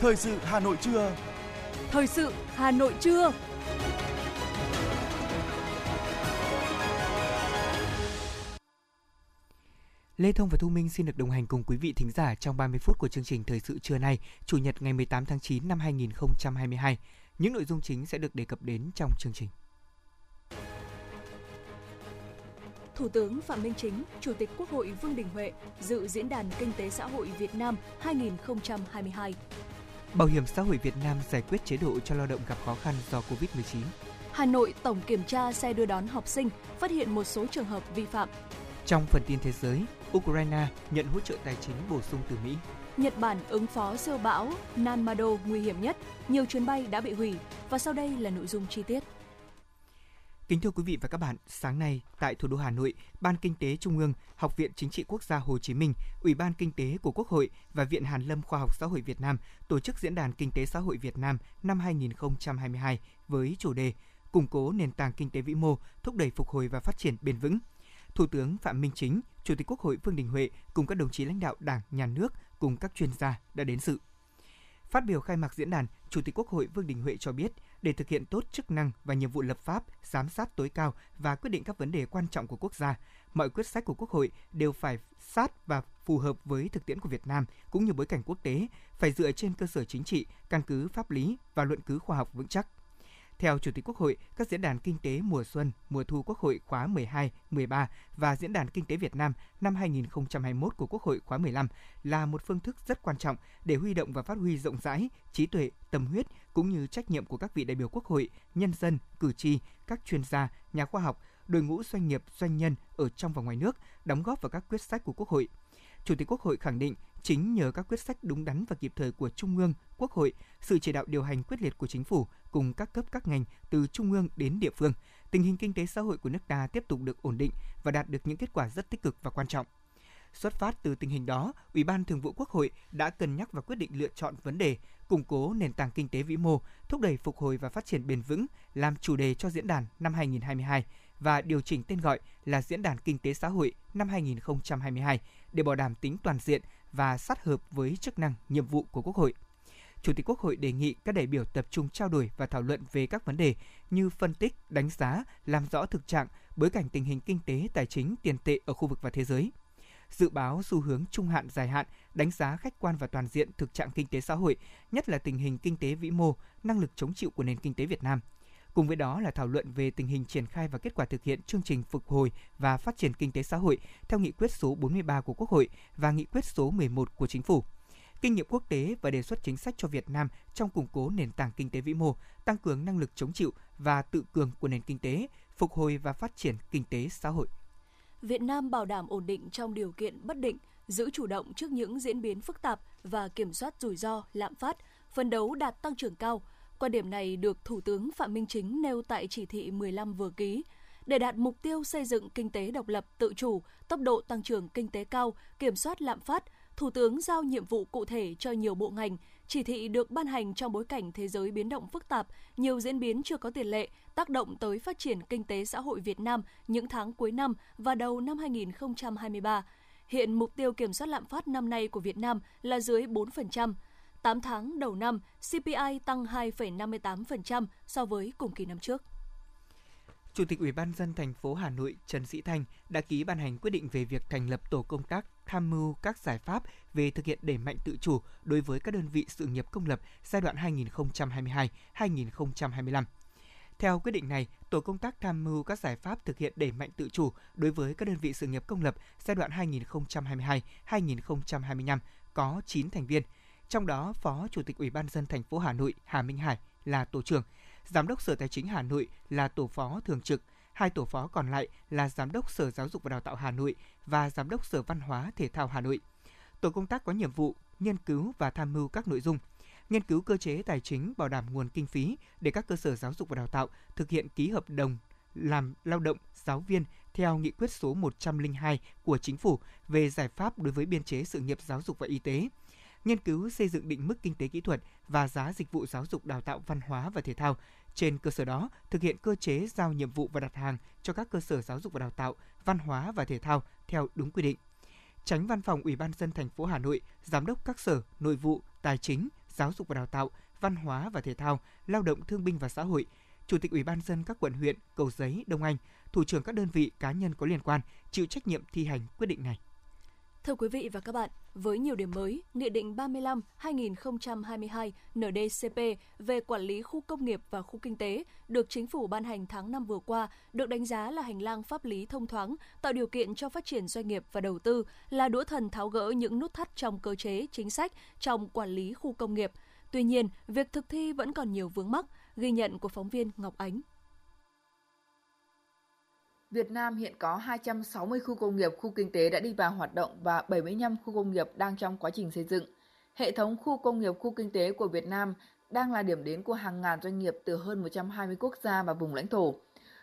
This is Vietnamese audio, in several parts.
Thời sự Hà Nội trưa. Thời sự Hà Nội trưa. Lê Thông và Thu Minh xin được đồng hành cùng quý vị thính giả trong 30 phút của chương trình Thời sự trưa nay, Chủ nhật ngày 18 tháng 9 năm 2022. Những nội dung chính sẽ được đề cập đến trong chương trình. Thủ tướng Phạm Minh Chính, Chủ tịch Quốc hội Vương Đình Huệ dự Diễn đàn Kinh tế Xã hội Việt Nam 2022. Bảo hiểm xã hội Việt Nam giải quyết chế độ cho lao động gặp khó khăn do Covid-19. Hà Nội tổng kiểm tra xe đưa đón học sinh, phát hiện một số trường hợp vi phạm. Trong phần tin thế giới, Ukraine nhận hỗ trợ tài chính bổ sung từ Mỹ. Nhật Bản ứng phó siêu bão Nanmado nguy hiểm nhất, nhiều chuyến bay đã bị hủy và sau đây là nội dung chi tiết. Kính thưa quý vị và các bạn, sáng nay tại thủ đô Hà Nội, Ban Kinh tế Trung ương, Học viện Chính trị Quốc gia Hồ Chí Minh, Ủy ban Kinh tế của Quốc hội và Viện Hàn lâm Khoa học Xã hội Việt Nam tổ chức Diễn đàn Kinh tế Xã hội Việt Nam năm 2022 với chủ đề Củng cố nền tảng kinh tế vĩ mô, thúc đẩy phục hồi và phát triển bền vững. Thủ tướng Phạm Minh Chính, Chủ tịch Quốc hội Vương Đình Huệ cùng các đồng chí lãnh đạo Đảng, Nhà nước cùng các chuyên gia đã đến dự. Phát biểu khai mạc diễn đàn, Chủ tịch Quốc hội Vương Đình Huệ cho biết, để thực hiện tốt chức năng và nhiệm vụ lập pháp, giám sát tối cao và quyết định các vấn đề quan trọng của quốc gia, mọi quyết sách của Quốc hội đều phải sát và phù hợp với thực tiễn của Việt Nam cũng như bối cảnh quốc tế, phải dựa trên cơ sở chính trị, căn cứ pháp lý và luận cứ khoa học vững chắc. Theo Chủ tịch Quốc hội, các diễn đàn kinh tế mùa xuân, mùa thu Quốc hội khóa 12, 13 và diễn đàn kinh tế Việt Nam năm 2021 của Quốc hội khóa 15 là một phương thức rất quan trọng để huy động và phát huy rộng rãi trí tuệ, tâm huyết cũng như trách nhiệm của các vị đại biểu Quốc hội, nhân dân, cử tri, các chuyên gia, nhà khoa học, đội ngũ doanh nghiệp, doanh nhân ở trong và ngoài nước đóng góp vào các quyết sách của Quốc hội. Chủ tịch Quốc hội khẳng định chính nhờ các quyết sách đúng đắn và kịp thời của Trung ương, Quốc hội, sự chỉ đạo điều hành quyết liệt của chính phủ cùng các cấp các ngành từ trung ương đến địa phương, tình hình kinh tế xã hội của nước ta tiếp tục được ổn định và đạt được những kết quả rất tích cực và quan trọng. Xuất phát từ tình hình đó, Ủy ban Thường vụ Quốc hội đã cân nhắc và quyết định lựa chọn vấn đề củng cố nền tảng kinh tế vĩ mô, thúc đẩy phục hồi và phát triển bền vững làm chủ đề cho diễn đàn năm 2022 và điều chỉnh tên gọi là Diễn đàn Kinh tế Xã hội năm 2022 để bảo đảm tính toàn diện và sát hợp với chức năng, nhiệm vụ của Quốc hội. Chủ tịch Quốc hội đề nghị các đại biểu tập trung trao đổi và thảo luận về các vấn đề như phân tích, đánh giá, làm rõ thực trạng, bối cảnh tình hình kinh tế, tài chính, tiền tệ ở khu vực và thế giới. Dự báo xu hướng trung hạn dài hạn, đánh giá khách quan và toàn diện thực trạng kinh tế xã hội, nhất là tình hình kinh tế vĩ mô, năng lực chống chịu của nền kinh tế Việt Nam. Cùng với đó là thảo luận về tình hình triển khai và kết quả thực hiện chương trình phục hồi và phát triển kinh tế xã hội theo nghị quyết số 43 của Quốc hội và nghị quyết số 11 của Chính phủ kinh nghiệm quốc tế và đề xuất chính sách cho Việt Nam trong củng cố nền tảng kinh tế vĩ mô, tăng cường năng lực chống chịu và tự cường của nền kinh tế, phục hồi và phát triển kinh tế xã hội. Việt Nam bảo đảm ổn định trong điều kiện bất định, giữ chủ động trước những diễn biến phức tạp và kiểm soát rủi ro, lạm phát, phấn đấu đạt tăng trưởng cao. Quan điểm này được Thủ tướng Phạm Minh Chính nêu tại chỉ thị 15 vừa ký. Để đạt mục tiêu xây dựng kinh tế độc lập, tự chủ, tốc độ tăng trưởng kinh tế cao, kiểm soát lạm phát, Thủ tướng giao nhiệm vụ cụ thể cho nhiều bộ ngành, chỉ thị được ban hành trong bối cảnh thế giới biến động phức tạp, nhiều diễn biến chưa có tiền lệ, tác động tới phát triển kinh tế xã hội Việt Nam những tháng cuối năm và đầu năm 2023. Hiện mục tiêu kiểm soát lạm phát năm nay của Việt Nam là dưới 4%. 8 tháng đầu năm, CPI tăng 2,58% so với cùng kỳ năm trước. Chủ tịch Ủy ban dân thành phố Hà Nội Trần Sĩ Thanh đã ký ban hành quyết định về việc thành lập tổ công tác tham mưu các giải pháp về thực hiện đẩy mạnh tự chủ đối với các đơn vị sự nghiệp công lập giai đoạn 2022-2025. Theo quyết định này, tổ công tác tham mưu các giải pháp thực hiện đẩy mạnh tự chủ đối với các đơn vị sự nghiệp công lập giai đoạn 2022-2025 có 9 thành viên, trong đó Phó Chủ tịch Ủy ban dân thành phố Hà Nội Hà Minh Hải là tổ trưởng, Giám đốc Sở Tài chính Hà Nội là tổ phó thường trực, hai tổ phó còn lại là Giám đốc Sở Giáo dục và Đào tạo Hà Nội và Giám đốc Sở Văn hóa Thể thao Hà Nội. Tổ công tác có nhiệm vụ nghiên cứu và tham mưu các nội dung nghiên cứu cơ chế tài chính bảo đảm nguồn kinh phí để các cơ sở giáo dục và đào tạo thực hiện ký hợp đồng làm lao động giáo viên theo nghị quyết số 102 của chính phủ về giải pháp đối với biên chế sự nghiệp giáo dục và y tế, nghiên cứu xây dựng định mức kinh tế kỹ thuật và giá dịch vụ giáo dục đào tạo văn hóa và thể thao. Trên cơ sở đó, thực hiện cơ chế giao nhiệm vụ và đặt hàng cho các cơ sở giáo dục và đào tạo, văn hóa và thể thao theo đúng quy định. Tránh Văn phòng Ủy ban dân thành phố Hà Nội, Giám đốc các sở Nội vụ, Tài chính, Giáo dục và Đào tạo, Văn hóa và Thể thao, Lao động Thương binh và Xã hội, Chủ tịch Ủy ban dân các quận huyện Cầu Giấy, Đông Anh, thủ trưởng các đơn vị cá nhân có liên quan chịu trách nhiệm thi hành quyết định này. Thưa quý vị và các bạn, với nhiều điểm mới, Nghị định 35-2022 NDCP về quản lý khu công nghiệp và khu kinh tế được Chính phủ ban hành tháng 5 vừa qua được đánh giá là hành lang pháp lý thông thoáng, tạo điều kiện cho phát triển doanh nghiệp và đầu tư, là đũa thần tháo gỡ những nút thắt trong cơ chế, chính sách trong quản lý khu công nghiệp. Tuy nhiên, việc thực thi vẫn còn nhiều vướng mắc, ghi nhận của phóng viên Ngọc Ánh. Việt Nam hiện có 260 khu công nghiệp, khu kinh tế đã đi vào hoạt động và 75 khu công nghiệp đang trong quá trình xây dựng. Hệ thống khu công nghiệp, khu kinh tế của Việt Nam đang là điểm đến của hàng ngàn doanh nghiệp từ hơn 120 quốc gia và vùng lãnh thổ.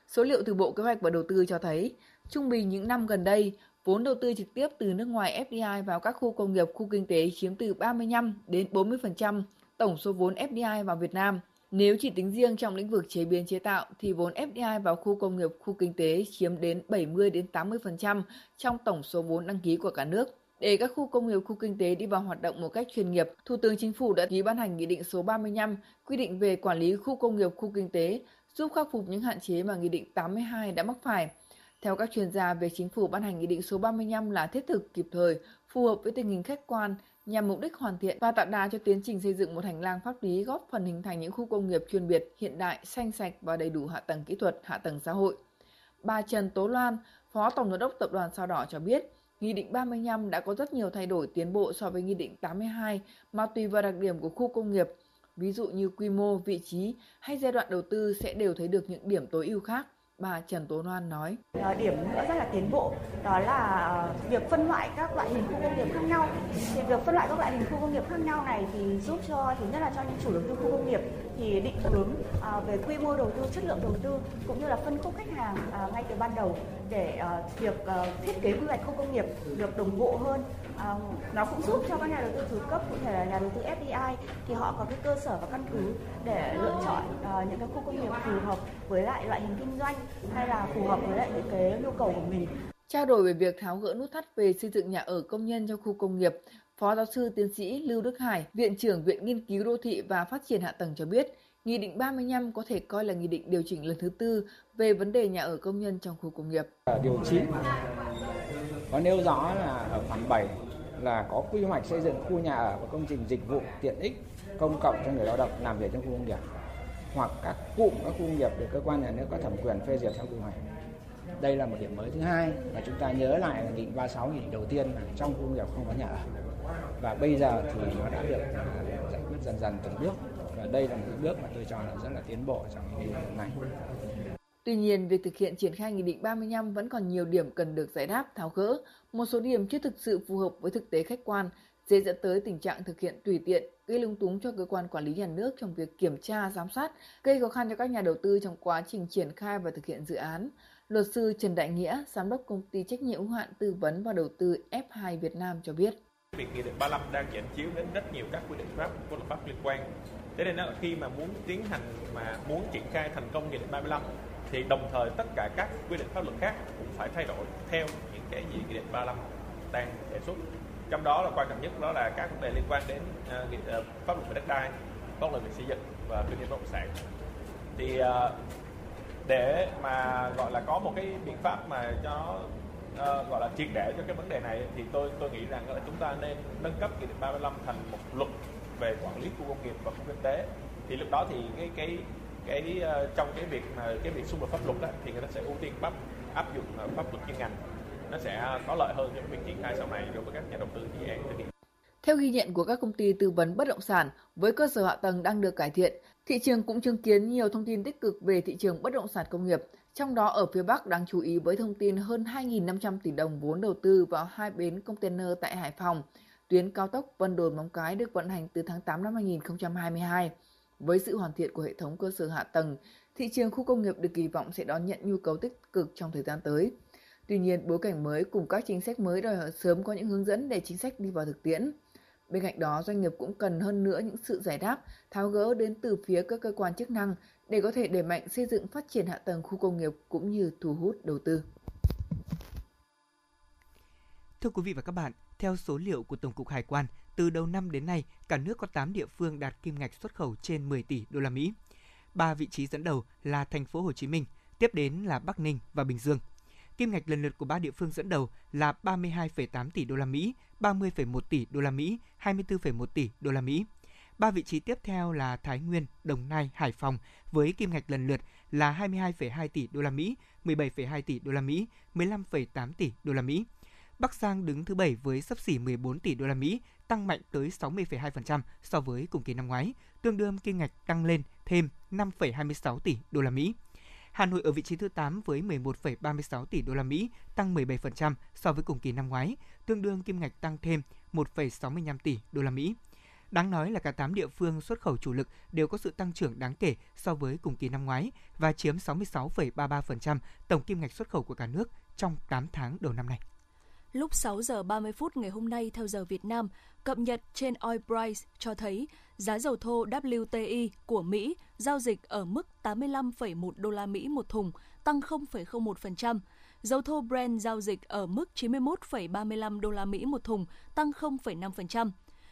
Số liệu từ Bộ Kế hoạch và Đầu tư cho thấy, trung bình những năm gần đây, vốn đầu tư trực tiếp từ nước ngoài FDI vào các khu công nghiệp, khu kinh tế chiếm từ 35 đến 40% tổng số vốn FDI vào Việt Nam. Nếu chỉ tính riêng trong lĩnh vực chế biến chế tạo thì vốn FDI vào khu công nghiệp, khu kinh tế chiếm đến 70 đến 80% trong tổng số vốn đăng ký của cả nước. Để các khu công nghiệp, khu kinh tế đi vào hoạt động một cách chuyên nghiệp, Thủ tướng Chính phủ đã ký ban hành Nghị định số 35 quy định về quản lý khu công nghiệp, khu kinh tế, giúp khắc phục những hạn chế mà Nghị định 82 đã mắc phải. Theo các chuyên gia việc chính phủ ban hành Nghị định số 35 là thiết thực, kịp thời, phù hợp với tình hình khách quan, nhằm mục đích hoàn thiện và tạo đà cho tiến trình xây dựng một hành lang pháp lý góp phần hình thành những khu công nghiệp chuyên biệt, hiện đại, xanh sạch và đầy đủ hạ tầng kỹ thuật, hạ tầng xã hội. Bà Trần Tố Loan, Phó Tổng giám đốc Tập đoàn Sao Đỏ cho biết, Nghị định 35 đã có rất nhiều thay đổi tiến bộ so với Nghị định 82 mà tùy vào đặc điểm của khu công nghiệp, ví dụ như quy mô, vị trí hay giai đoạn đầu tư sẽ đều thấy được những điểm tối ưu khác bà Trần Tố Loan nói. Ờ, điểm nữa rất là tiến bộ đó là ờ, việc phân loại các loại hình khu công nghiệp khác nhau. Thì việc phân loại các loại hình khu công nghiệp khác nhau này thì giúp cho thứ nhất là cho những chủ đầu tư khu công nghiệp thì định hướng ờ, về quy mô đầu tư, chất lượng đầu tư cũng như là phân khúc khách hàng ngay từ ban đầu để việc thiết kế quy hoạch khu công nghiệp được đồng bộ hơn à, nó cũng giúp cho các nhà đầu tư thứ cấp cũng thể là nhà đầu tư FDI thì họ có cái cơ sở và căn cứ để lựa chọn uh, những cái khu công nghiệp phù hợp với lại loại hình kinh doanh hay là phù hợp với lại những cái nhu cầu của mình. Trao đổi về việc tháo gỡ nút thắt về xây dựng nhà ở công nhân trong khu công nghiệp, Phó giáo sư tiến sĩ Lưu Đức Hải, Viện trưởng Viện Nghiên cứu Đô thị và Phát triển Hạ tầng cho biết, Nghị định 35 có thể coi là nghị định điều chỉnh lần thứ tư về vấn đề nhà ở công nhân trong khu công nghiệp. Điều 9 có nêu rõ là ở khoản 7 là có quy hoạch xây dựng khu nhà ở và công trình dịch vụ tiện ích công cộng cho người lao động làm việc trong khu công nghiệp hoặc các cụm các khu công nghiệp được cơ quan nhà nước có thẩm quyền phê duyệt theo quy hoạch. Đây là một điểm mới thứ hai mà chúng ta nhớ lại là nghị định 36 nghị định đầu tiên là trong khu công nghiệp không có nhà ở. Và bây giờ thì nó đã được à, giải quyết dần dần từng bước và đây là một bước mà tôi cho là rất là tiến bộ trong cái này. Tuy nhiên, việc thực hiện triển khai Nghị định 35 vẫn còn nhiều điểm cần được giải đáp, tháo gỡ. Một số điểm chưa thực sự phù hợp với thực tế khách quan, dễ dẫn tới tình trạng thực hiện tùy tiện, gây lung túng cho cơ quan quản lý nhà nước trong việc kiểm tra, giám sát, gây khó khăn cho các nhà đầu tư trong quá trình triển khai và thực hiện dự án. Luật sư Trần Đại Nghĩa, giám đốc công ty trách nhiệm hữu hạn tư vấn và đầu tư F2 Việt Nam cho biết. Việc Nghị định 35 đang dẫn chiếu đến rất nhiều các quy định pháp của luật pháp liên quan. Thế nên là khi mà muốn tiến hành mà muốn triển khai thành công Nghị định 35 thì đồng thời tất cả các quy định pháp luật khác cũng phải thay đổi theo những cái gì nghị định 35 đang đề xuất. Trong đó là quan trọng nhất đó là các vấn đề liên quan đến uh, pháp luật về đất đai pháp luật về xây dựng và kinh doanh bất động sản. Thì uh, để mà gọi là có một cái biện pháp mà cho uh, gọi là triệt để cho cái vấn đề này thì tôi tôi nghĩ rằng là chúng ta nên nâng cấp nghị định 35 thành một luật về quản lý khu công nghiệp và khu kinh tế. Thì lúc đó thì cái cái cái uh, trong cái việc mà cái việc xung đột pháp luật đó, thì người ta sẽ ưu tiên pháp áp dụng uh, pháp luật chuyên ngành nó sẽ có lợi hơn cho việc triển khai sau này đối với các nhà đầu tư dự án thực hiện theo ghi nhận của các công ty tư vấn bất động sản, với cơ sở hạ tầng đang được cải thiện, thị trường cũng chứng kiến nhiều thông tin tích cực về thị trường bất động sản công nghiệp. Trong đó ở phía Bắc đáng chú ý với thông tin hơn 2.500 tỷ đồng vốn đầu tư vào hai bến container tại Hải Phòng. Tuyến cao tốc Vân Đồn Móng Cái được vận hành từ tháng 8 năm 2022. Với sự hoàn thiện của hệ thống cơ sở hạ tầng, thị trường khu công nghiệp được kỳ vọng sẽ đón nhận nhu cầu tích cực trong thời gian tới. Tuy nhiên, bối cảnh mới cùng các chính sách mới đòi hỏi sớm có những hướng dẫn để chính sách đi vào thực tiễn. Bên cạnh đó, doanh nghiệp cũng cần hơn nữa những sự giải đáp, tháo gỡ đến từ phía các cơ quan chức năng để có thể đẩy mạnh xây dựng phát triển hạ tầng khu công nghiệp cũng như thu hút đầu tư. Thưa quý vị và các bạn, theo số liệu của Tổng cục Hải quan, từ đầu năm đến nay, cả nước có 8 địa phương đạt kim ngạch xuất khẩu trên 10 tỷ đô la Mỹ. Ba vị trí dẫn đầu là thành phố Hồ Chí Minh, tiếp đến là Bắc Ninh và Bình Dương. Kim ngạch lần lượt của ba địa phương dẫn đầu là 32,8 tỷ đô la Mỹ, 30,1 tỷ đô la Mỹ, 24,1 tỷ đô la Mỹ. Ba vị trí tiếp theo là Thái Nguyên, Đồng Nai, Hải Phòng với kim ngạch lần lượt là 22,2 tỷ đô la Mỹ, 17,2 tỷ đô la Mỹ, 15,8 tỷ đô la Mỹ. Bắc Giang đứng thứ 7 với sấp xỉ 14 tỷ đô la Mỹ, tăng mạnh tới 60,2% so với cùng kỳ năm ngoái, tương đương kim ngạch tăng lên thêm 5,26 tỷ đô la Mỹ. Hà Nội ở vị trí thứ 8 với 11,36 tỷ đô la Mỹ, tăng 17% so với cùng kỳ năm ngoái, tương đương kim ngạch tăng thêm 1,65 tỷ đô la Mỹ. Đáng nói là cả 8 địa phương xuất khẩu chủ lực đều có sự tăng trưởng đáng kể so với cùng kỳ năm ngoái và chiếm 66,33% tổng kim ngạch xuất khẩu của cả nước trong 8 tháng đầu năm nay. Lúc 6 giờ 30 phút ngày hôm nay theo giờ Việt Nam, cập nhật trên Oil Price cho thấy giá dầu thô WTI của Mỹ giao dịch ở mức 85,1 đô la Mỹ một thùng, tăng 0,01%. Dầu thô Brent giao dịch ở mức 91,35 đô la Mỹ một thùng, tăng 0,5%.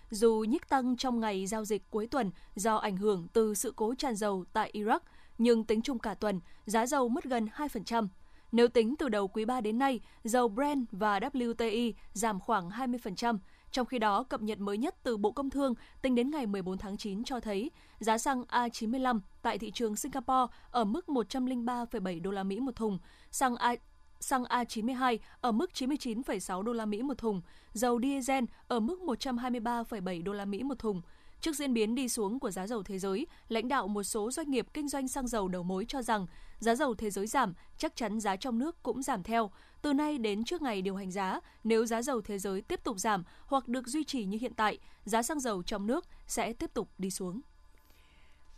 Dù nhích tăng trong ngày giao dịch cuối tuần do ảnh hưởng từ sự cố tràn dầu tại Iraq, nhưng tính chung cả tuần, giá dầu mất gần 2%. Nếu tính từ đầu quý 3 đến nay, dầu Brent và WTI giảm khoảng 20%, trong khi đó, cập nhật mới nhất từ Bộ Công Thương tính đến ngày 14 tháng 9 cho thấy giá xăng A95 tại thị trường Singapore ở mức 103,7 đô la Mỹ một thùng, xăng A xăng A92 ở mức 99,6 đô la Mỹ một thùng, dầu diesel ở mức 123,7 đô la Mỹ một thùng. Trước diễn biến đi xuống của giá dầu thế giới, lãnh đạo một số doanh nghiệp kinh doanh xăng dầu đầu mối cho rằng giá dầu thế giới giảm, chắc chắn giá trong nước cũng giảm theo. Từ nay đến trước ngày điều hành giá, nếu giá dầu thế giới tiếp tục giảm hoặc được duy trì như hiện tại, giá xăng dầu trong nước sẽ tiếp tục đi xuống.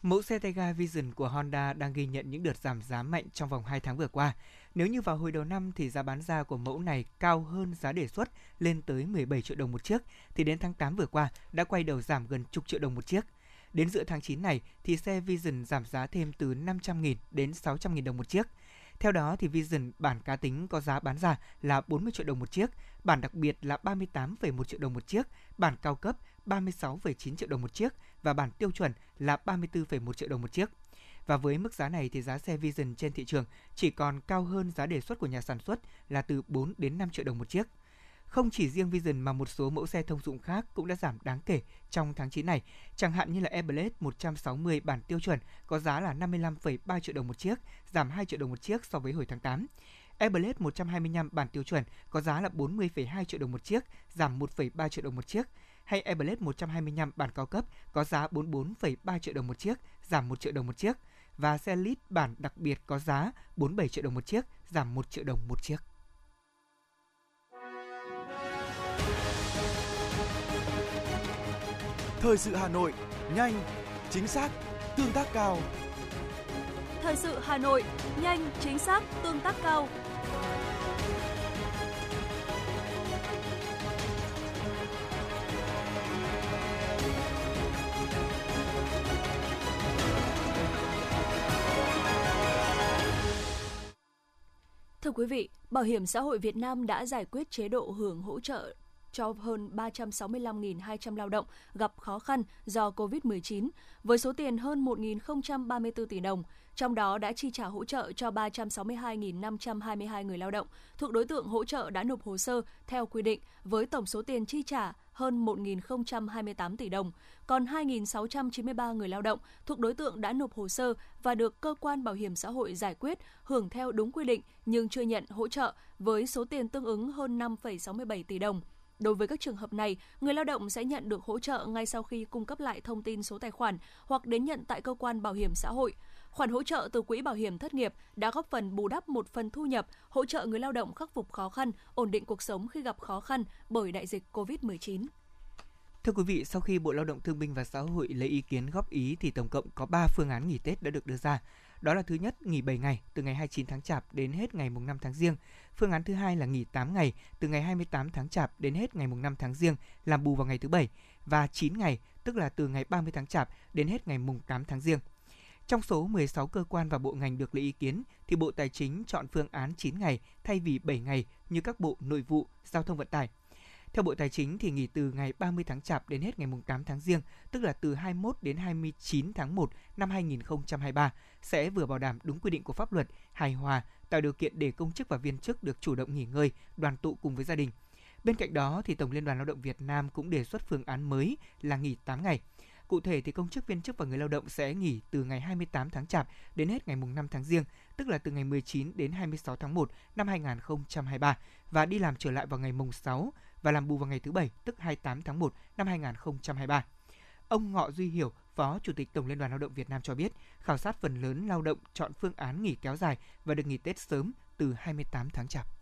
Mẫu xe tay ga Vision của Honda đang ghi nhận những đợt giảm giá mạnh trong vòng 2 tháng vừa qua. Nếu như vào hồi đầu năm thì giá bán ra của mẫu này cao hơn giá đề xuất lên tới 17 triệu đồng một chiếc, thì đến tháng 8 vừa qua đã quay đầu giảm gần chục triệu đồng một chiếc. Đến giữa tháng 9 này thì xe Vision giảm giá thêm từ 500.000 đến 600.000 đồng một chiếc. Theo đó thì Vision bản cá tính có giá bán ra là 40 triệu đồng một chiếc, bản đặc biệt là 38,1 triệu đồng một chiếc, bản cao cấp 36,9 triệu đồng một chiếc và bản tiêu chuẩn là 34,1 triệu đồng một chiếc. Và với mức giá này thì giá xe Vision trên thị trường chỉ còn cao hơn giá đề xuất của nhà sản xuất là từ 4 đến 5 triệu đồng một chiếc. Không chỉ riêng Vision mà một số mẫu xe thông dụng khác cũng đã giảm đáng kể trong tháng 9 này. Chẳng hạn như là Airblade 160 bản tiêu chuẩn có giá là 55,3 triệu đồng một chiếc, giảm 2 triệu đồng một chiếc so với hồi tháng 8. Airblade 125 bản tiêu chuẩn có giá là 40,2 triệu đồng một chiếc, giảm 1,3 triệu đồng một chiếc. Hay Airblade 125 bản cao cấp có giá 44,3 triệu đồng một chiếc, giảm 1 triệu đồng một chiếc. Và xe Lead bản đặc biệt có giá 47 triệu đồng một chiếc, giảm 1 triệu đồng một chiếc. Thời sự Hà Nội, nhanh, chính xác, tương tác cao. Thời sự Hà Nội, nhanh, chính xác, tương tác cao. Thưa quý vị, Bảo hiểm xã hội Việt Nam đã giải quyết chế độ hưởng hỗ trợ cho hơn 365.200 lao động gặp khó khăn do COVID-19 với số tiền hơn 1.034 tỷ đồng, trong đó đã chi trả hỗ trợ cho 362.522 người lao động thuộc đối tượng hỗ trợ đã nộp hồ sơ theo quy định với tổng số tiền chi trả hơn 1.028 tỷ đồng, còn 2.693 người lao động thuộc đối tượng đã nộp hồ sơ và được cơ quan bảo hiểm xã hội giải quyết hưởng theo đúng quy định nhưng chưa nhận hỗ trợ với số tiền tương ứng hơn 5,67 tỷ đồng. Đối với các trường hợp này, người lao động sẽ nhận được hỗ trợ ngay sau khi cung cấp lại thông tin số tài khoản hoặc đến nhận tại cơ quan bảo hiểm xã hội. Khoản hỗ trợ từ quỹ bảo hiểm thất nghiệp đã góp phần bù đắp một phần thu nhập, hỗ trợ người lao động khắc phục khó khăn, ổn định cuộc sống khi gặp khó khăn bởi đại dịch COVID-19. Thưa quý vị, sau khi Bộ Lao động Thương binh và Xã hội lấy ý kiến góp ý thì tổng cộng có 3 phương án nghỉ Tết đã được đưa ra. Đó là thứ nhất, nghỉ 7 ngày từ ngày 29 tháng Chạp đến hết ngày mùng 5 tháng Giêng. Phương án thứ hai là nghỉ 8 ngày từ ngày 28 tháng Chạp đến hết ngày mùng 5 tháng Giêng làm bù vào ngày thứ bảy và 9 ngày, tức là từ ngày 30 tháng Chạp đến hết ngày mùng 8 tháng Giêng. Trong số 16 cơ quan và bộ ngành được lấy ý kiến thì Bộ Tài chính chọn phương án 9 ngày thay vì 7 ngày như các bộ Nội vụ, Giao thông Vận tải – Theo Bộ Tài chính thì nghỉ từ ngày 30 tháng Chạp đến hết ngày 8 tháng Giêng, tức là từ 21 đến 29 tháng 1 năm 2023 sẽ vừa bảo đảm đúng quy định của pháp luật, hài hòa, tạo điều kiện để công chức và viên chức được chủ động nghỉ ngơi, đoàn tụ cùng với gia đình. Bên cạnh đó thì Tổng Liên đoàn Lao động Việt Nam cũng đề xuất phương án mới là nghỉ 8 ngày. Cụ thể thì công chức viên chức và người lao động sẽ nghỉ từ ngày 28 tháng Chạp đến hết ngày mùng 5 tháng Giêng, tức là từ ngày 19 đến 26 tháng 1 năm 2023 và đi làm trở lại vào ngày mùng 6 và làm bù vào ngày thứ bảy, tức 28 tháng 1 năm 2023. Ông Ngọ Duy Hiểu, Phó Chủ tịch Tổng Liên đoàn Lao động Việt Nam cho biết, khảo sát phần lớn lao động chọn phương án nghỉ kéo dài và được nghỉ Tết sớm từ 28 tháng Chạp.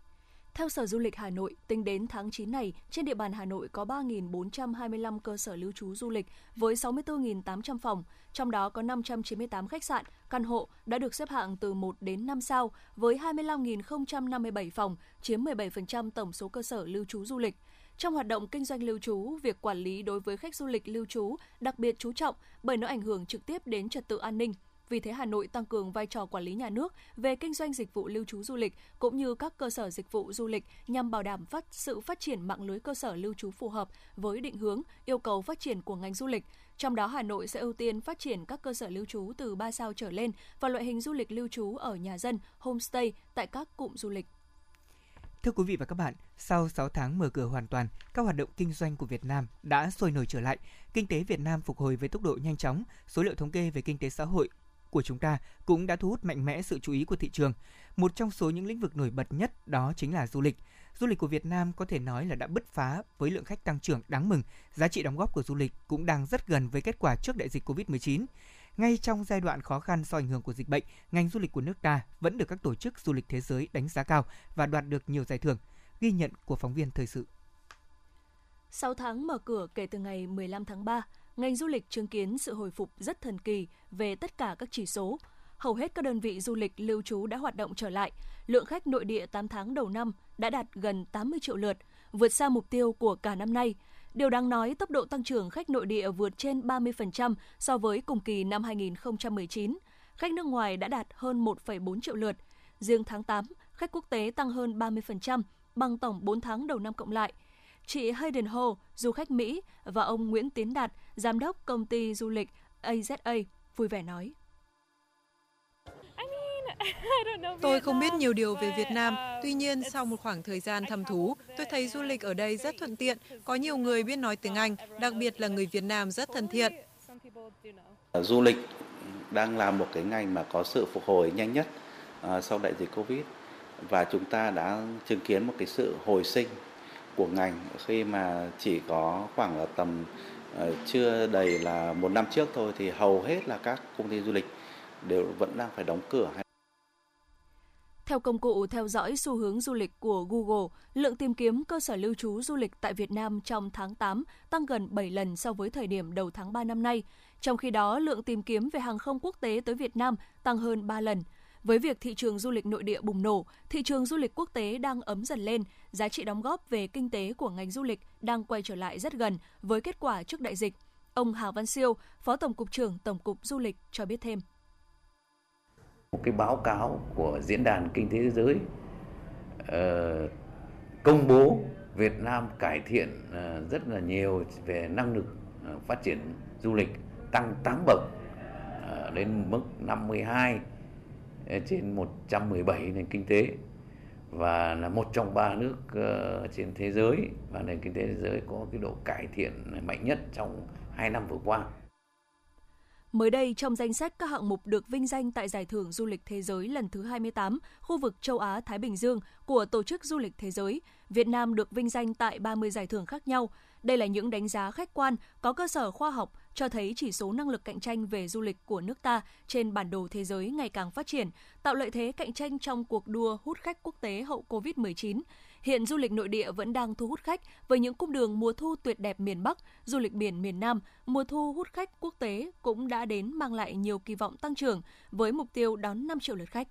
Theo Sở Du lịch Hà Nội, tính đến tháng 9 này, trên địa bàn Hà Nội có 3.425 cơ sở lưu trú du lịch với 64.800 phòng, trong đó có 598 khách sạn, căn hộ đã được xếp hạng từ 1 đến 5 sao với 25.057 phòng, chiếm 17% tổng số cơ sở lưu trú du lịch. Trong hoạt động kinh doanh lưu trú, việc quản lý đối với khách du lịch lưu trú đặc biệt chú trọng bởi nó ảnh hưởng trực tiếp đến trật tự an ninh, vì thế Hà Nội tăng cường vai trò quản lý nhà nước về kinh doanh dịch vụ lưu trú du lịch cũng như các cơ sở dịch vụ du lịch nhằm bảo đảm phát sự phát triển mạng lưới cơ sở lưu trú phù hợp với định hướng, yêu cầu phát triển của ngành du lịch. Trong đó Hà Nội sẽ ưu tiên phát triển các cơ sở lưu trú từ 3 sao trở lên và loại hình du lịch lưu trú ở nhà dân, homestay tại các cụm du lịch. Thưa quý vị và các bạn, sau 6 tháng mở cửa hoàn toàn, các hoạt động kinh doanh của Việt Nam đã sôi nổi trở lại. Kinh tế Việt Nam phục hồi với tốc độ nhanh chóng. Số liệu thống kê về kinh tế xã hội của chúng ta cũng đã thu hút mạnh mẽ sự chú ý của thị trường. Một trong số những lĩnh vực nổi bật nhất đó chính là du lịch. Du lịch của Việt Nam có thể nói là đã bứt phá với lượng khách tăng trưởng đáng mừng. Giá trị đóng góp của du lịch cũng đang rất gần với kết quả trước đại dịch Covid-19. Ngay trong giai đoạn khó khăn do ảnh hưởng của dịch bệnh, ngành du lịch của nước ta vẫn được các tổ chức du lịch thế giới đánh giá cao và đoạt được nhiều giải thưởng. Ghi nhận của phóng viên thời sự. 6 tháng mở cửa kể từ ngày 15 tháng 3, ngành du lịch chứng kiến sự hồi phục rất thần kỳ về tất cả các chỉ số. Hầu hết các đơn vị du lịch lưu trú đã hoạt động trở lại. Lượng khách nội địa 8 tháng đầu năm đã đạt gần 80 triệu lượt, vượt xa mục tiêu của cả năm nay. Điều đáng nói, tốc độ tăng trưởng khách nội địa vượt trên 30% so với cùng kỳ năm 2019. Khách nước ngoài đã đạt hơn 1,4 triệu lượt. Riêng tháng 8, khách quốc tế tăng hơn 30%, bằng tổng 4 tháng đầu năm cộng lại – chị Hayden Ho, du khách Mỹ và ông Nguyễn Tiến Đạt, giám đốc công ty du lịch AZA, vui vẻ nói. Tôi không biết nhiều điều về Việt Nam, tuy nhiên sau một khoảng thời gian thăm thú, tôi thấy du lịch ở đây rất thuận tiện, có nhiều người biết nói tiếng Anh, đặc biệt là người Việt Nam rất thân thiện. Du lịch đang là một cái ngành mà có sự phục hồi nhanh nhất uh, sau đại dịch Covid và chúng ta đã chứng kiến một cái sự hồi sinh của ngành khi mà chỉ có khoảng là tầm ờ, chưa đầy là một năm trước thôi thì hầu hết là các công ty du lịch đều vẫn đang phải đóng cửa. Theo công cụ theo dõi xu hướng du lịch của Google, lượng tìm kiếm cơ sở lưu trú du lịch tại Việt Nam trong tháng 8 tăng gần 7 lần so với thời điểm đầu tháng 3 năm nay. Trong khi đó, lượng tìm kiếm về hàng không quốc tế tới Việt Nam tăng hơn 3 lần – với việc thị trường du lịch nội địa bùng nổ, thị trường du lịch quốc tế đang ấm dần lên, giá trị đóng góp về kinh tế của ngành du lịch đang quay trở lại rất gần với kết quả trước đại dịch. Ông Hà Văn Siêu, Phó Tổng cục trưởng Tổng cục Du lịch cho biết thêm. Một cái báo cáo của Diễn đàn Kinh tế Thế giới uh, công bố Việt Nam cải thiện uh, rất là nhiều về năng lực uh, phát triển du lịch tăng 8 bậc uh, đến mức 52 trên 117 nền kinh tế và là một trong ba nước ờ, trên thế giới và nền kinh tế thế giới có cái độ cải thiện mạnh nhất trong hai năm vừa qua. Mới đây, trong danh sách các hạng mục được vinh danh tại Giải thưởng Du lịch Thế giới lần thứ 28, khu vực châu Á-Thái Bình Dương của Tổ chức Du lịch Thế giới, Việt Nam được vinh danh tại 30 giải thưởng khác nhau. Đây là những đánh giá khách quan, có cơ sở khoa học, cho thấy chỉ số năng lực cạnh tranh về du lịch của nước ta trên bản đồ thế giới ngày càng phát triển, tạo lợi thế cạnh tranh trong cuộc đua hút khách quốc tế hậu Covid-19. Hiện du lịch nội địa vẫn đang thu hút khách với những cung đường mùa thu tuyệt đẹp miền Bắc, du lịch biển miền Nam, mùa thu hút khách quốc tế cũng đã đến mang lại nhiều kỳ vọng tăng trưởng với mục tiêu đón 5 triệu lượt khách.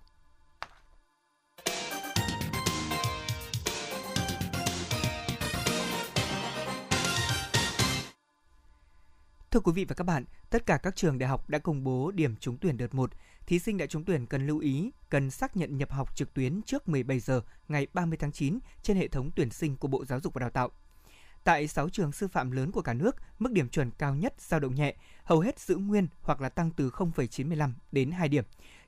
Thưa quý vị và các bạn, tất cả các trường đại học đã công bố điểm trúng tuyển đợt 1. Thí sinh đã trúng tuyển cần lưu ý, cần xác nhận nhập học trực tuyến trước 17 giờ ngày 30 tháng 9 trên hệ thống tuyển sinh của Bộ Giáo dục và Đào tạo. Tại 6 trường sư phạm lớn của cả nước, mức điểm chuẩn cao nhất dao động nhẹ, hầu hết giữ nguyên hoặc là tăng từ 0,95 đến 2 điểm.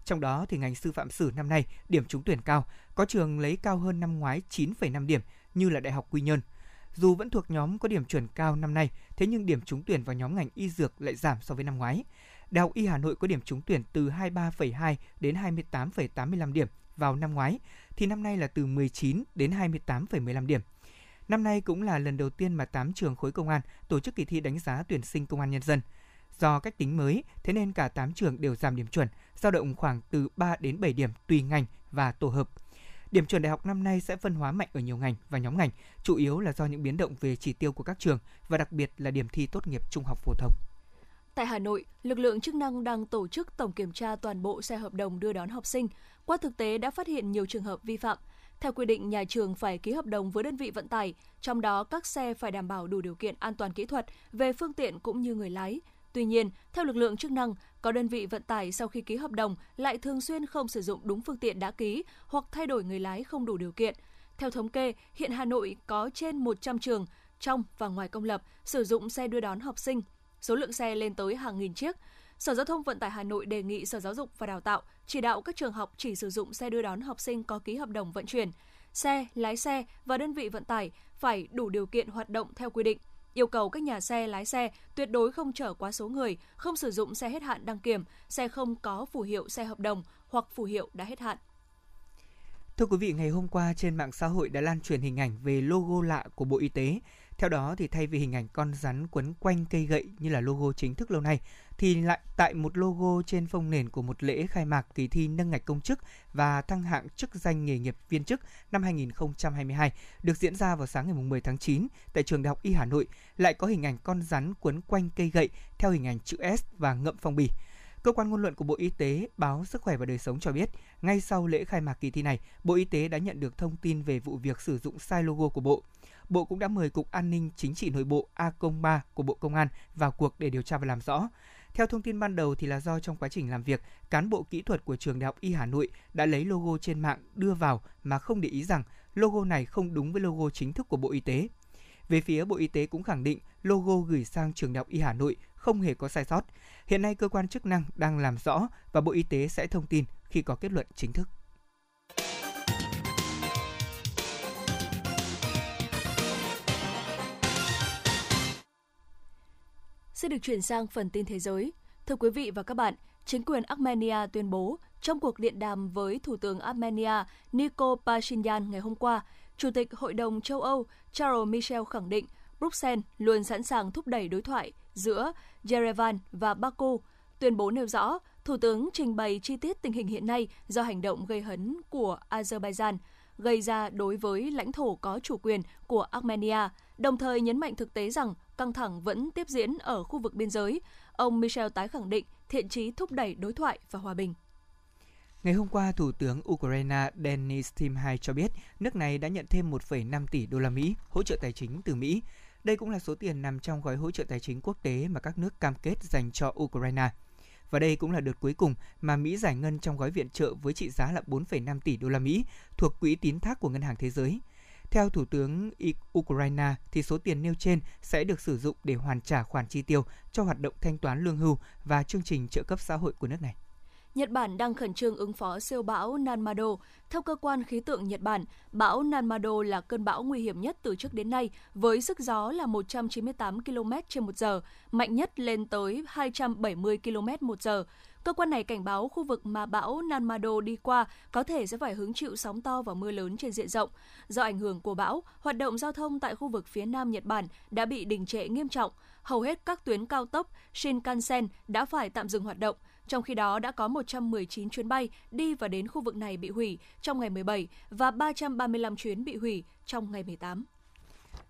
Trong đó thì ngành sư phạm sử năm nay điểm trúng tuyển cao, có trường lấy cao hơn năm ngoái 9,5 điểm như là Đại học Quy Nhơn. Dù vẫn thuộc nhóm có điểm chuẩn cao năm nay, thế nhưng điểm trúng tuyển vào nhóm ngành y dược lại giảm so với năm ngoái. Đại học Y Hà Nội có điểm trúng tuyển từ 23,2 đến 28,85 điểm vào năm ngoái, thì năm nay là từ 19 đến 28,15 điểm. Năm nay cũng là lần đầu tiên mà 8 trường khối công an tổ chức kỳ thi đánh giá tuyển sinh công an nhân dân. Do cách tính mới, thế nên cả 8 trường đều giảm điểm chuẩn, dao động khoảng từ 3 đến 7 điểm tùy ngành và tổ hợp. Điểm chuẩn đại học năm nay sẽ phân hóa mạnh ở nhiều ngành và nhóm ngành, chủ yếu là do những biến động về chỉ tiêu của các trường và đặc biệt là điểm thi tốt nghiệp trung học phổ thông. Tại Hà Nội, lực lượng chức năng đang tổ chức tổng kiểm tra toàn bộ xe hợp đồng đưa đón học sinh. Qua thực tế đã phát hiện nhiều trường hợp vi phạm. Theo quy định, nhà trường phải ký hợp đồng với đơn vị vận tải, trong đó các xe phải đảm bảo đủ điều kiện an toàn kỹ thuật về phương tiện cũng như người lái. Tuy nhiên, theo lực lượng chức năng, có đơn vị vận tải sau khi ký hợp đồng lại thường xuyên không sử dụng đúng phương tiện đã ký hoặc thay đổi người lái không đủ điều kiện. Theo thống kê, hiện Hà Nội có trên 100 trường trong và ngoài công lập sử dụng xe đưa đón học sinh. Số lượng xe lên tới hàng nghìn chiếc. Sở Giao thông Vận tải Hà Nội đề nghị Sở Giáo dục và Đào tạo chỉ đạo các trường học chỉ sử dụng xe đưa đón học sinh có ký hợp đồng vận chuyển. Xe, lái xe và đơn vị vận tải phải đủ điều kiện hoạt động theo quy định yêu cầu các nhà xe lái xe tuyệt đối không chở quá số người, không sử dụng xe hết hạn đăng kiểm, xe không có phù hiệu xe hợp đồng hoặc phù hiệu đã hết hạn. Thưa quý vị, ngày hôm qua trên mạng xã hội đã lan truyền hình ảnh về logo lạ của Bộ Y tế. Theo đó thì thay vì hình ảnh con rắn quấn quanh cây gậy như là logo chính thức lâu nay thì lại tại một logo trên phông nền của một lễ khai mạc kỳ thi nâng ngạch công chức và thăng hạng chức danh nghề nghiệp viên chức năm 2022 được diễn ra vào sáng ngày 10 tháng 9 tại trường Đại học Y Hà Nội lại có hình ảnh con rắn quấn quanh cây gậy theo hình ảnh chữ S và ngậm phong bì. Cơ quan ngôn luận của Bộ Y tế, báo Sức khỏe và Đời sống cho biết, ngay sau lễ khai mạc kỳ thi này, Bộ Y tế đã nhận được thông tin về vụ việc sử dụng sai logo của Bộ. Bộ cũng đã mời Cục An ninh Chính trị Nội bộ A03 của Bộ Công an vào cuộc để điều tra và làm rõ. Theo thông tin ban đầu thì là do trong quá trình làm việc, cán bộ kỹ thuật của trường Đại học Y Hà Nội đã lấy logo trên mạng đưa vào mà không để ý rằng logo này không đúng với logo chính thức của Bộ Y tế. Về phía Bộ Y tế cũng khẳng định logo gửi sang trường Đại học Y Hà Nội không hề có sai sót. Hiện nay cơ quan chức năng đang làm rõ và Bộ Y tế sẽ thông tin khi có kết luận chính thức. Sẽ được chuyển sang phần tin thế giới. Thưa quý vị và các bạn, chính quyền Armenia tuyên bố trong cuộc điện đàm với Thủ tướng Armenia Nikol Pashinyan ngày hôm qua, Chủ tịch Hội đồng châu Âu Charles Michel khẳng định Bruxelles luôn sẵn sàng thúc đẩy đối thoại giữa Yerevan và Baku. Tuyên bố nêu rõ, Thủ tướng trình bày chi tiết tình hình hiện nay do hành động gây hấn của Azerbaijan gây ra đối với lãnh thổ có chủ quyền của Armenia, đồng thời nhấn mạnh thực tế rằng căng thẳng vẫn tiếp diễn ở khu vực biên giới. Ông Michel tái khẳng định thiện chí thúc đẩy đối thoại và hòa bình. Ngày hôm qua, Thủ tướng Ukraine Denis Timhai cho biết nước này đã nhận thêm 1,5 tỷ đô la Mỹ hỗ trợ tài chính từ Mỹ. Đây cũng là số tiền nằm trong gói hỗ trợ tài chính quốc tế mà các nước cam kết dành cho Ukraine. Và đây cũng là đợt cuối cùng mà Mỹ giải ngân trong gói viện trợ với trị giá là 4,5 tỷ đô la Mỹ thuộc quỹ tín thác của Ngân hàng Thế giới. Theo Thủ tướng Ukraine, thì số tiền nêu trên sẽ được sử dụng để hoàn trả khoản chi tiêu cho hoạt động thanh toán lương hưu và chương trình trợ cấp xã hội của nước này. Nhật Bản đang khẩn trương ứng phó siêu bão Nanmado. Theo cơ quan khí tượng Nhật Bản, bão Nanmado là cơn bão nguy hiểm nhất từ trước đến nay, với sức gió là 198 km h mạnh nhất lên tới 270 km h Cơ quan này cảnh báo khu vực mà bão Nanmado đi qua có thể sẽ phải hứng chịu sóng to và mưa lớn trên diện rộng. Do ảnh hưởng của bão, hoạt động giao thông tại khu vực phía nam Nhật Bản đã bị đình trệ nghiêm trọng. Hầu hết các tuyến cao tốc Shinkansen đã phải tạm dừng hoạt động. Trong khi đó, đã có 119 chuyến bay đi và đến khu vực này bị hủy trong ngày 17 và 335 chuyến bị hủy trong ngày 18.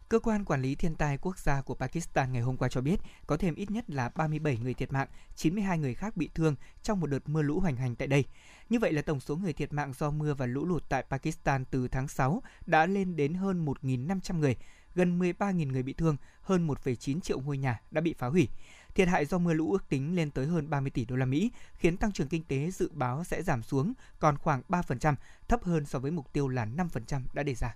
Cơ quan quản lý thiên tai quốc gia của Pakistan ngày hôm qua cho biết có thêm ít nhất là 37 người thiệt mạng, 92 người khác bị thương trong một đợt mưa lũ hoành hành tại đây. Như vậy là tổng số người thiệt mạng do mưa và lũ lụt tại Pakistan từ tháng 6 đã lên đến hơn 1.500 người, gần 13.000 người bị thương, hơn 1,9 triệu ngôi nhà đã bị phá hủy. Thiệt hại do mưa lũ ước tính lên tới hơn 30 tỷ đô la Mỹ, khiến tăng trưởng kinh tế dự báo sẽ giảm xuống còn khoảng 3%, thấp hơn so với mục tiêu là 5% đã đề ra.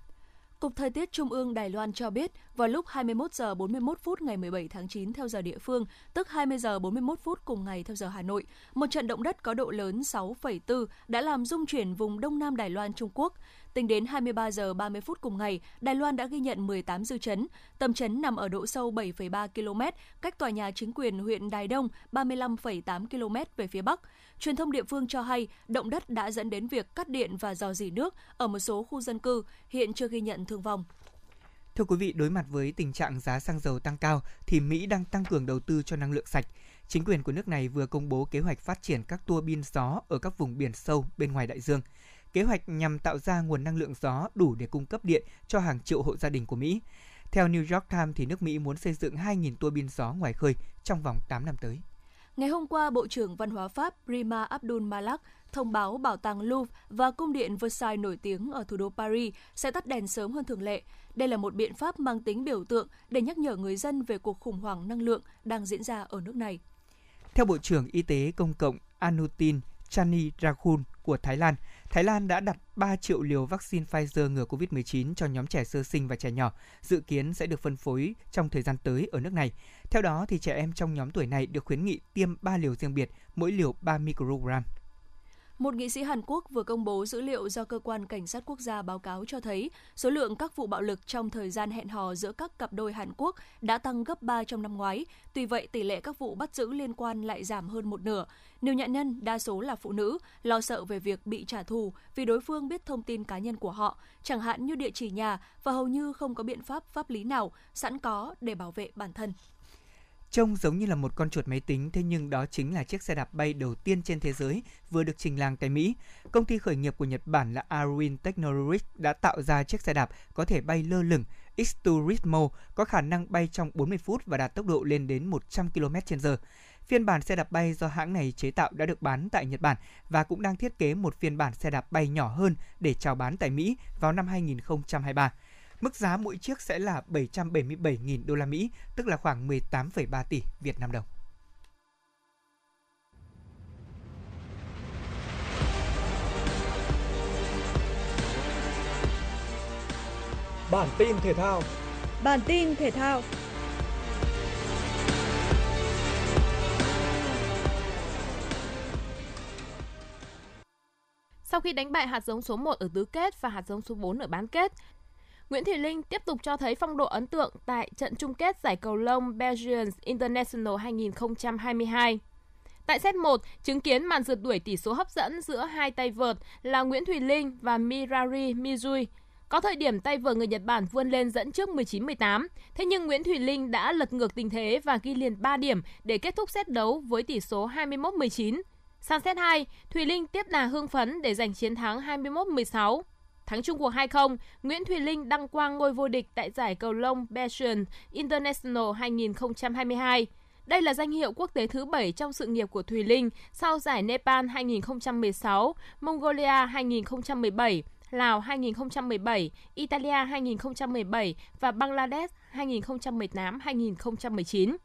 Cục Thời tiết Trung ương Đài Loan cho biết, vào lúc 21 giờ 41 phút ngày 17 tháng 9 theo giờ địa phương, tức 20 giờ 41 phút cùng ngày theo giờ Hà Nội, một trận động đất có độ lớn 6,4 đã làm rung chuyển vùng Đông Nam Đài Loan Trung Quốc. Tính đến 23 giờ 30 phút cùng ngày, Đài Loan đã ghi nhận 18 dư chấn. Tâm chấn nằm ở độ sâu 7,3 km, cách tòa nhà chính quyền huyện Đài Đông 35,8 km về phía bắc. Truyền thông địa phương cho hay, động đất đã dẫn đến việc cắt điện và dò dỉ nước ở một số khu dân cư, hiện chưa ghi nhận thương vong. Thưa quý vị, đối mặt với tình trạng giá xăng dầu tăng cao thì Mỹ đang tăng cường đầu tư cho năng lượng sạch. Chính quyền của nước này vừa công bố kế hoạch phát triển các tua bin gió ở các vùng biển sâu bên ngoài đại dương. Kế hoạch nhằm tạo ra nguồn năng lượng gió đủ để cung cấp điện cho hàng triệu hộ gia đình của Mỹ. Theo New York Times thì nước Mỹ muốn xây dựng 2.000 tua bin gió ngoài khơi trong vòng 8 năm tới. Ngày hôm qua, Bộ trưởng Văn hóa Pháp Rima Abdul Malak thông báo Bảo tàng Louvre và Cung điện Versailles nổi tiếng ở thủ đô Paris sẽ tắt đèn sớm hơn thường lệ. Đây là một biện pháp mang tính biểu tượng để nhắc nhở người dân về cuộc khủng hoảng năng lượng đang diễn ra ở nước này. Theo Bộ trưởng Y tế Công cộng Anutin Chanirakhun của Thái Lan, Thái Lan đã đặt 3 triệu liều vaccine Pfizer ngừa COVID-19 cho nhóm trẻ sơ sinh và trẻ nhỏ, dự kiến sẽ được phân phối trong thời gian tới ở nước này. Theo đó, thì trẻ em trong nhóm tuổi này được khuyến nghị tiêm 3 liều riêng biệt, mỗi liều 3 microgram. Một nghị sĩ Hàn Quốc vừa công bố dữ liệu do cơ quan cảnh sát quốc gia báo cáo cho thấy số lượng các vụ bạo lực trong thời gian hẹn hò giữa các cặp đôi Hàn Quốc đã tăng gấp 3 trong năm ngoái. Tuy vậy, tỷ lệ các vụ bắt giữ liên quan lại giảm hơn một nửa. Nhiều nạn nhân, đa số là phụ nữ, lo sợ về việc bị trả thù vì đối phương biết thông tin cá nhân của họ, chẳng hạn như địa chỉ nhà và hầu như không có biện pháp pháp lý nào sẵn có để bảo vệ bản thân. Trông giống như là một con chuột máy tính, thế nhưng đó chính là chiếc xe đạp bay đầu tiên trên thế giới vừa được trình làng tại Mỹ. Công ty khởi nghiệp của Nhật Bản là Arwin Technologies đã tạo ra chiếc xe đạp có thể bay lơ lửng X2 có khả năng bay trong 40 phút và đạt tốc độ lên đến 100 km/h. Phiên bản xe đạp bay do hãng này chế tạo đã được bán tại Nhật Bản và cũng đang thiết kế một phiên bản xe đạp bay nhỏ hơn để chào bán tại Mỹ vào năm 2023. Mức giá mỗi chiếc sẽ là 777.000 đô la Mỹ, tức là khoảng 18,3 tỷ Việt Nam đồng. Bản tin thể thao. Bản tin thể thao. Sau khi đánh bại hạt giống số 1 ở tứ kết và hạt giống số 4 ở bán kết, Nguyễn Thị Linh tiếp tục cho thấy phong độ ấn tượng tại trận chung kết giải cầu lông Belgian International 2022. Tại set 1, chứng kiến màn rượt đuổi tỷ số hấp dẫn giữa hai tay vợt là Nguyễn Thùy Linh và Mirari Mizui. Có thời điểm tay vợt người Nhật Bản vươn lên dẫn trước 19-18, thế nhưng Nguyễn Thùy Linh đã lật ngược tình thế và ghi liền 3 điểm để kết thúc set đấu với tỷ số 21-19. Sang set 2, Thùy Linh tiếp đà hương phấn để giành chiến thắng 21-16. Thắng chung cuộc 2-0, Nguyễn Thùy Linh đăng quang ngôi vô địch tại giải cầu lông Belgian International 2022. Đây là danh hiệu quốc tế thứ 7 trong sự nghiệp của Thùy Linh sau giải Nepal 2016, Mongolia 2017, Lào 2017, Italia 2017 và Bangladesh 2018-2019.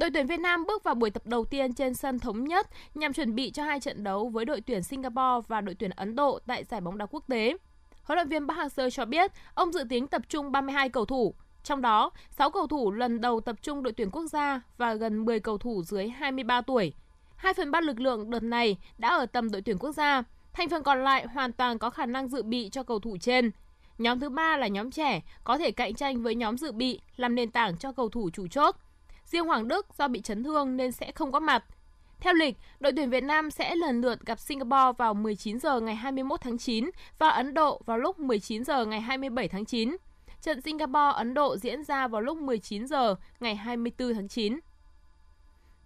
Đội tuyển Việt Nam bước vào buổi tập đầu tiên trên sân thống nhất nhằm chuẩn bị cho hai trận đấu với đội tuyển Singapore và đội tuyển Ấn Độ tại giải bóng đá quốc tế. Huấn luyện viên Park Hang-seo cho biết ông dự tính tập trung 32 cầu thủ, trong đó 6 cầu thủ lần đầu tập trung đội tuyển quốc gia và gần 10 cầu thủ dưới 23 tuổi. 2 phần 3 lực lượng đợt này đã ở tầm đội tuyển quốc gia, thành phần còn lại hoàn toàn có khả năng dự bị cho cầu thủ trên. Nhóm thứ ba là nhóm trẻ, có thể cạnh tranh với nhóm dự bị làm nền tảng cho cầu thủ chủ chốt. Riêng Hoàng Đức do bị chấn thương nên sẽ không có mặt. Theo lịch, đội tuyển Việt Nam sẽ lần lượt gặp Singapore vào 19 giờ ngày 21 tháng 9 và Ấn Độ vào lúc 19 giờ ngày 27 tháng 9. Trận Singapore Ấn Độ diễn ra vào lúc 19 giờ ngày 24 tháng 9.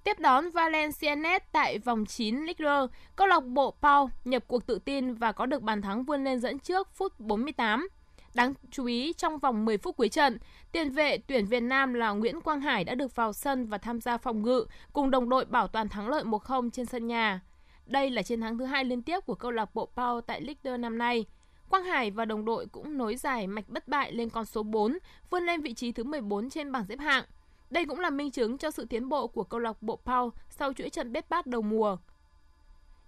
Tiếp đón Valenciennes tại vòng 9 Ligue 1, câu lạc bộ Pau nhập cuộc tự tin và có được bàn thắng vươn lên dẫn trước phút 48. Đáng chú ý trong vòng 10 phút cuối trận, tiền vệ tuyển Việt Nam là Nguyễn Quang Hải đã được vào sân và tham gia phòng ngự cùng đồng đội bảo toàn thắng lợi 1-0 trên sân nhà. Đây là chiến thắng thứ hai liên tiếp của câu lạc bộ Pau tại Ligue 1 năm nay. Quang Hải và đồng đội cũng nối giải mạch bất bại lên con số 4, vươn lên vị trí thứ 14 trên bảng xếp hạng. Đây cũng là minh chứng cho sự tiến bộ của câu lạc bộ Pau sau chuỗi trận bết bát đầu mùa.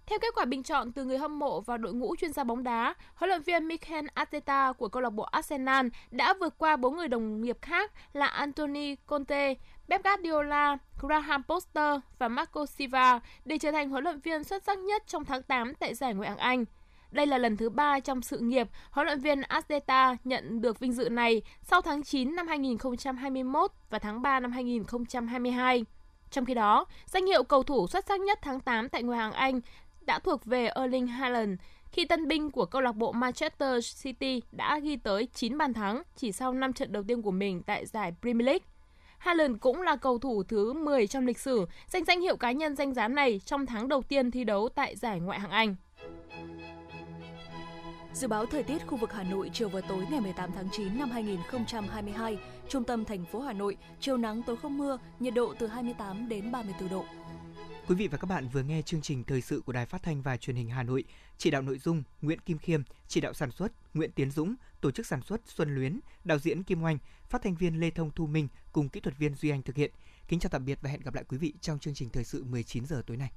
Theo kết quả bình chọn từ người hâm mộ và đội ngũ chuyên gia bóng đá, huấn luyện viên Mikel Arteta của câu lạc bộ Arsenal đã vượt qua bốn người đồng nghiệp khác là Anthony Conte, Pep Guardiola, Graham Potter và Marco Silva để trở thành huấn luyện viên xuất sắc nhất trong tháng 8 tại giải Ngoại hạng Anh. Đây là lần thứ ba trong sự nghiệp huấn luyện viên Arteta nhận được vinh dự này sau tháng 9 năm 2021 và tháng 3 năm 2022. Trong khi đó, danh hiệu cầu thủ xuất sắc nhất tháng 8 tại Ngoại hạng Anh đã thuộc về Erling Haaland khi tân binh của câu lạc bộ Manchester City đã ghi tới 9 bàn thắng chỉ sau 5 trận đầu tiên của mình tại giải Premier League. Haaland cũng là cầu thủ thứ 10 trong lịch sử giành danh hiệu cá nhân danh giá này trong tháng đầu tiên thi đấu tại giải Ngoại hạng Anh. Dự báo thời tiết khu vực Hà Nội chiều và tối ngày 18 tháng 9 năm 2022, trung tâm thành phố Hà Nội, chiều nắng tối không mưa, nhiệt độ từ 28 đến 34 độ. Quý vị và các bạn vừa nghe chương trình thời sự của Đài Phát thanh và Truyền hình Hà Nội, chỉ đạo nội dung Nguyễn Kim Khiêm, chỉ đạo sản xuất Nguyễn Tiến Dũng, tổ chức sản xuất Xuân Luyến, đạo diễn Kim Oanh, phát thanh viên Lê Thông Thu Minh cùng kỹ thuật viên Duy Anh thực hiện. Kính chào tạm biệt và hẹn gặp lại quý vị trong chương trình thời sự 19 giờ tối nay.